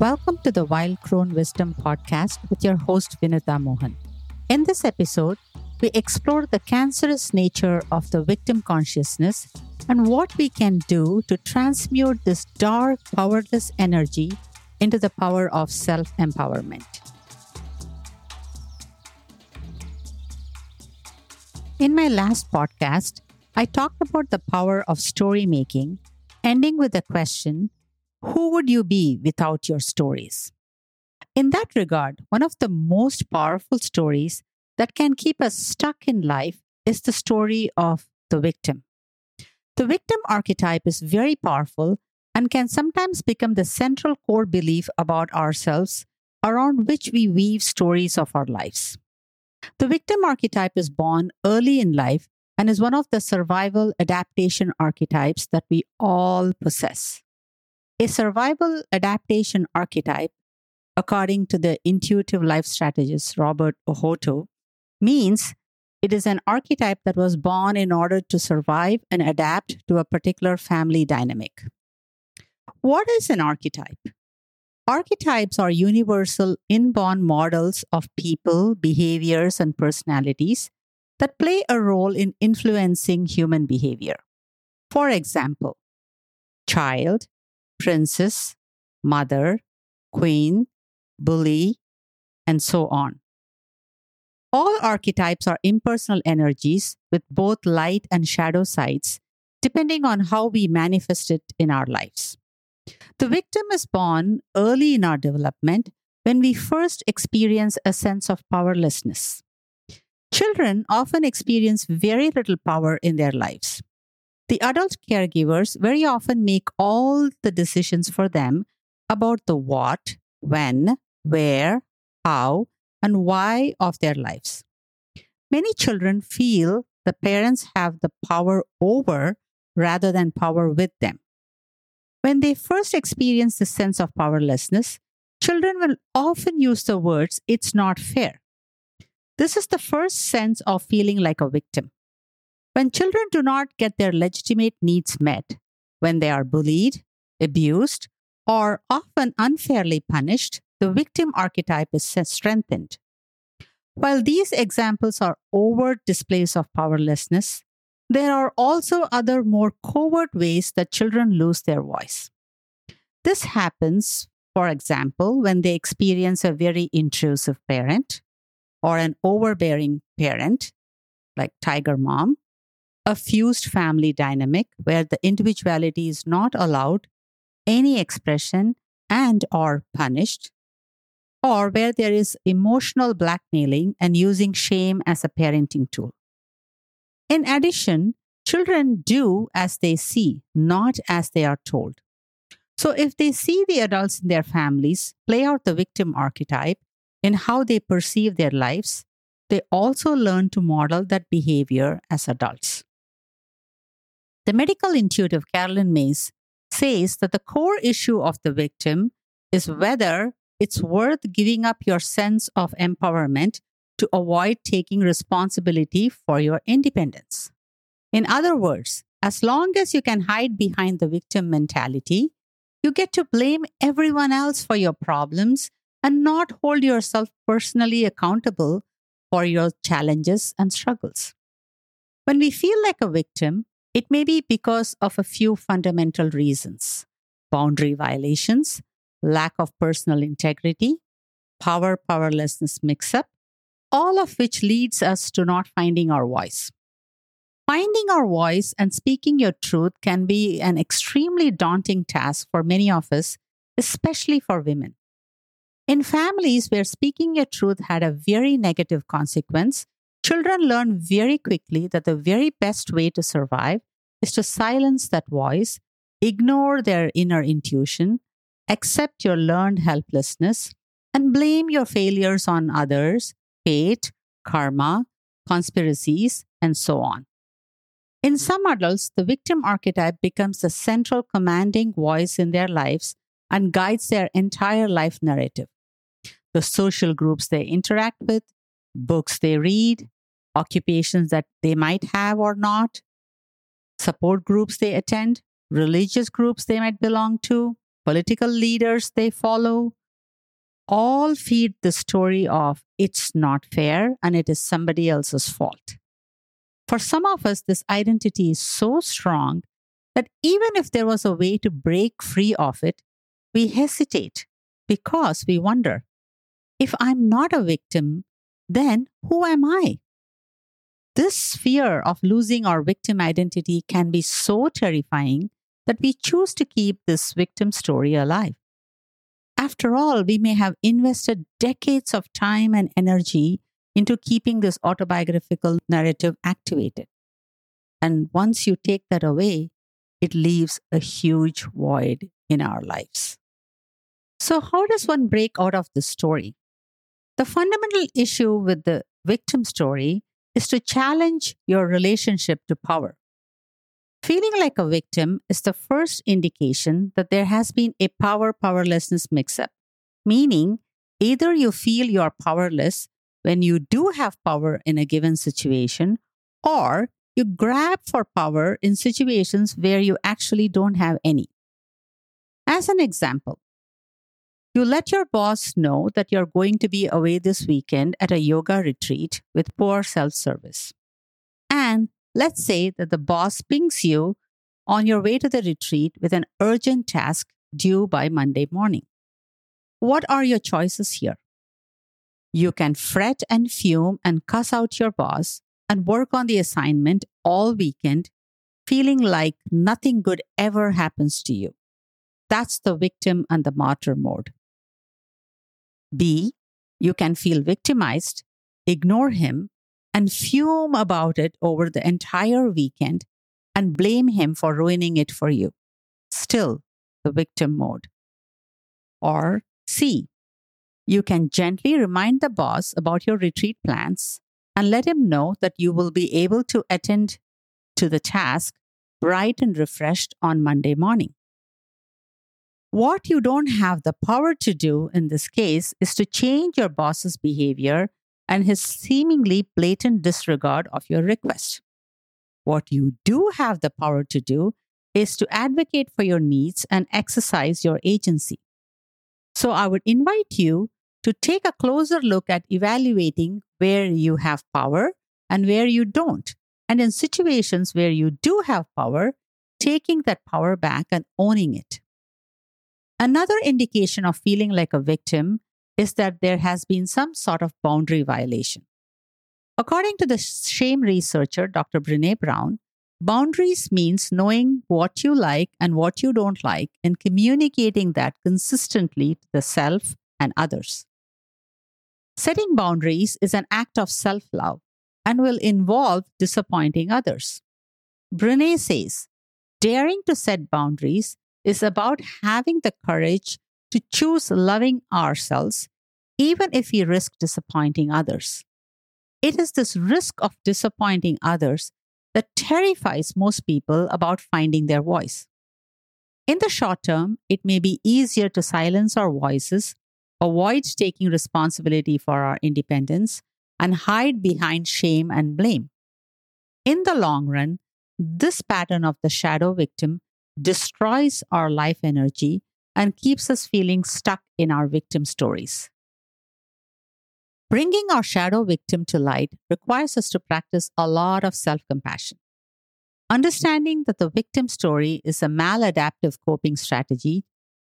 Welcome to the Wild Crone Wisdom Podcast with your host, Vinutha Mohan. In this episode, we explore the cancerous nature of the victim consciousness and what we can do to transmute this dark, powerless energy into the power of self empowerment. In my last podcast, I talked about the power of story making, ending with the question Who would you be without your stories? In that regard, one of the most powerful stories that can keep us stuck in life is the story of the victim. The victim archetype is very powerful and can sometimes become the central core belief about ourselves around which we weave stories of our lives. The victim archetype is born early in life and is one of the survival adaptation archetypes that we all possess. A survival adaptation archetype, according to the intuitive life strategist Robert Ohotto, means it is an archetype that was born in order to survive and adapt to a particular family dynamic. What is an archetype? Archetypes are universal inborn models of people, behaviors, and personalities that play a role in influencing human behavior. For example, child, princess, mother, queen, bully, and so on. All archetypes are impersonal energies with both light and shadow sides, depending on how we manifest it in our lives. The victim is born early in our development when we first experience a sense of powerlessness. Children often experience very little power in their lives. The adult caregivers very often make all the decisions for them about the what, when, where, how, and why of their lives. Many children feel the parents have the power over rather than power with them. When they first experience the sense of powerlessness, children will often use the words, it's not fair. This is the first sense of feeling like a victim. When children do not get their legitimate needs met, when they are bullied, abused, or often unfairly punished, the victim archetype is strengthened. While these examples are overt displays of powerlessness, there are also other more covert ways that children lose their voice. This happens, for example, when they experience a very intrusive parent or an overbearing parent, like tiger mom, a fused family dynamic where the individuality is not allowed any expression and or punished or where there is emotional blackmailing and using shame as a parenting tool in addition, children do as they see, not as they are told. So if they see the adults in their families play out the victim archetype in how they perceive their lives, they also learn to model that behavior as adults. The medical intuitive Caroline Myss says that the core issue of the victim is whether it's worth giving up your sense of empowerment to avoid taking responsibility for your independence. In other words, as long as you can hide behind the victim mentality, you get to blame everyone else for your problems and not hold yourself personally accountable for your challenges and struggles. When we feel like a victim, it may be because of a few fundamental reasons boundary violations, lack of personal integrity, power powerlessness mix up, all of which leads us to not finding our voice. Finding our voice and speaking your truth can be an extremely daunting task for many of us, especially for women. In families where speaking your truth had a very negative consequence, children learn very quickly that the very best way to survive is to silence that voice, ignore their inner intuition, accept your learned helplessness, and blame your failures on others fate, karma, conspiracies, and so on. In some adults, the victim archetype becomes the central commanding voice in their lives and guides their entire life narrative. The social groups they interact with, books they read, occupations that they might have or not, support groups they attend, religious groups they might belong to, political leaders they follow, all feed the story of it's not fair and it is somebody else's fault. For some of us, this identity is so strong that even if there was a way to break free of it, we hesitate because we wonder if I'm not a victim, then who am I? This fear of losing our victim identity can be so terrifying that we choose to keep this victim story alive. After all, we may have invested decades of time and energy into keeping this autobiographical narrative activated. And once you take that away, it leaves a huge void in our lives. So, how does one break out of the story? The fundamental issue with the victim story is to challenge your relationship to power. Feeling like a victim is the first indication that there has been a power powerlessness mix up, meaning either you feel you're powerless when you do have power in a given situation, or you grab for power in situations where you actually don't have any. As an example, you let your boss know that you're going to be away this weekend at a yoga retreat with poor self service. And let's say that the boss pings you on your way to the retreat with an urgent task due by Monday morning. What are your choices here? You can fret and fume and cuss out your boss and work on the assignment all weekend, feeling like nothing good ever happens to you. That's the victim and the martyr mode. B, you can feel victimized, ignore him, and fume about it over the entire weekend and blame him for ruining it for you. Still, the victim mode. Or C, you can gently remind the boss about your retreat plans and let him know that you will be able to attend to the task bright and refreshed on Monday morning. What you don't have the power to do in this case is to change your boss's behavior and his seemingly blatant disregard of your request. What you do have the power to do is to advocate for your needs and exercise your agency. So I would invite you to take a closer look at evaluating where you have power and where you don't. And in situations where you do have power, taking that power back and owning it. Another indication of feeling like a victim is that there has been some sort of boundary violation. According to the shame researcher, Dr. Brene Brown, boundaries means knowing what you like and what you don't like and communicating that consistently to the self and others. Setting boundaries is an act of self love and will involve disappointing others. Brene says, daring to set boundaries is about having the courage to choose loving ourselves, even if we risk disappointing others. It is this risk of disappointing others that terrifies most people about finding their voice. In the short term, it may be easier to silence our voices, avoid taking responsibility for our independence, and hide behind shame and blame. In the long run, this pattern of the shadow victim destroys our life energy and keeps us feeling stuck in our victim stories. Bringing our shadow victim to light requires us to practice a lot of self compassion. Understanding that the victim story is a maladaptive coping strategy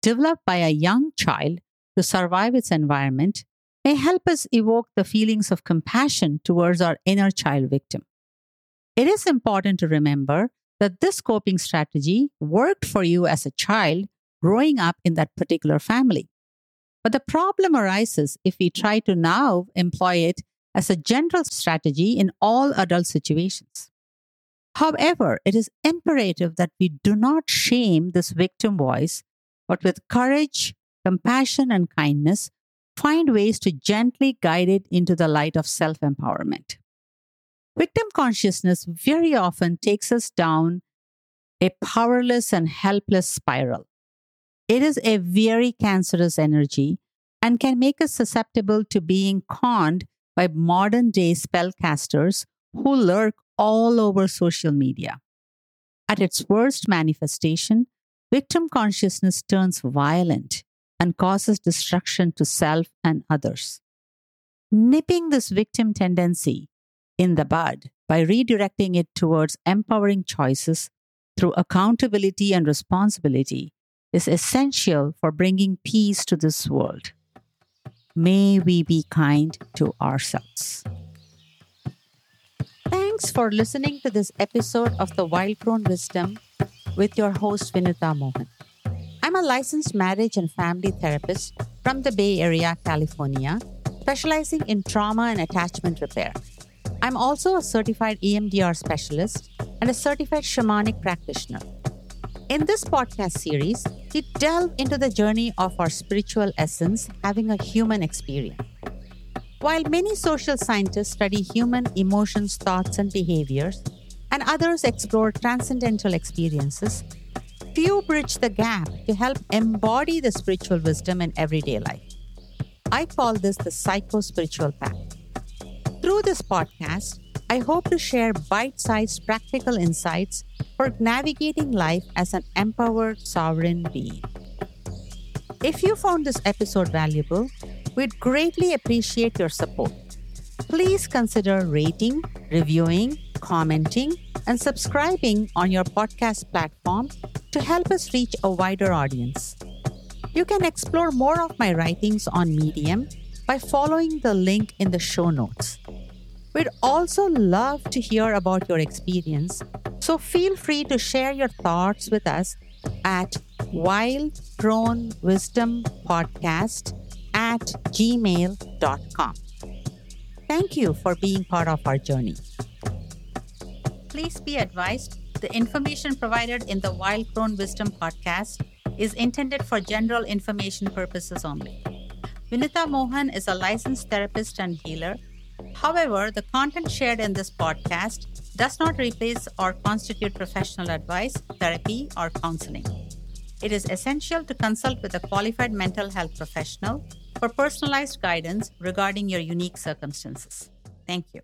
developed by a young child to survive its environment may help us evoke the feelings of compassion towards our inner child victim. It is important to remember that this coping strategy worked for you as a child growing up in that particular family. But the problem arises if we try to now employ it as a general strategy in all adult situations. However, it is imperative that we do not shame this victim voice, but with courage, compassion, and kindness, find ways to gently guide it into the light of self empowerment. Victim consciousness very often takes us down a powerless and helpless spiral. It is a very cancerous energy and can make us susceptible to being conned by modern day spellcasters who lurk all over social media. At its worst manifestation, victim consciousness turns violent and causes destruction to self and others. Nipping this victim tendency in the bud by redirecting it towards empowering choices through accountability and responsibility is essential for bringing peace to this world. May we be kind to ourselves. Thanks for listening to this episode of The Wild Crone Wisdom with your host, Vinutha Mohan. I'm a licensed marriage and family therapist from the Bay Area, California, specializing in trauma and attachment repair. I'm also a certified EMDR specialist and a certified shamanic practitioner. In this podcast series, we delve into the journey of our spiritual essence having a human experience. While many social scientists study human emotions, thoughts, and behaviors, and others explore transcendental experiences, few bridge the gap to help embody the spiritual wisdom in everyday life. I call this the psycho spiritual path. Through this podcast, I hope to share bite sized practical insights for navigating life as an empowered sovereign being. If you found this episode valuable, we'd greatly appreciate your support. Please consider rating, reviewing, commenting, and subscribing on your podcast platform to help us reach a wider audience. You can explore more of my writings on Medium by following the link in the show notes. We'd also love to hear about your experience, so feel free to share your thoughts with us at wildcronewisdompodcast at gmail.com. Thank you for being part of our journey. Please be advised the information provided in the Wild Crone Wisdom podcast is intended for general information purposes only. Vinutha Mohan is a licensed therapist and healer However, the content shared in this podcast does not replace or constitute professional advice, therapy, or counseling. It is essential to consult with a qualified mental health professional for personalized guidance regarding your unique circumstances. Thank you.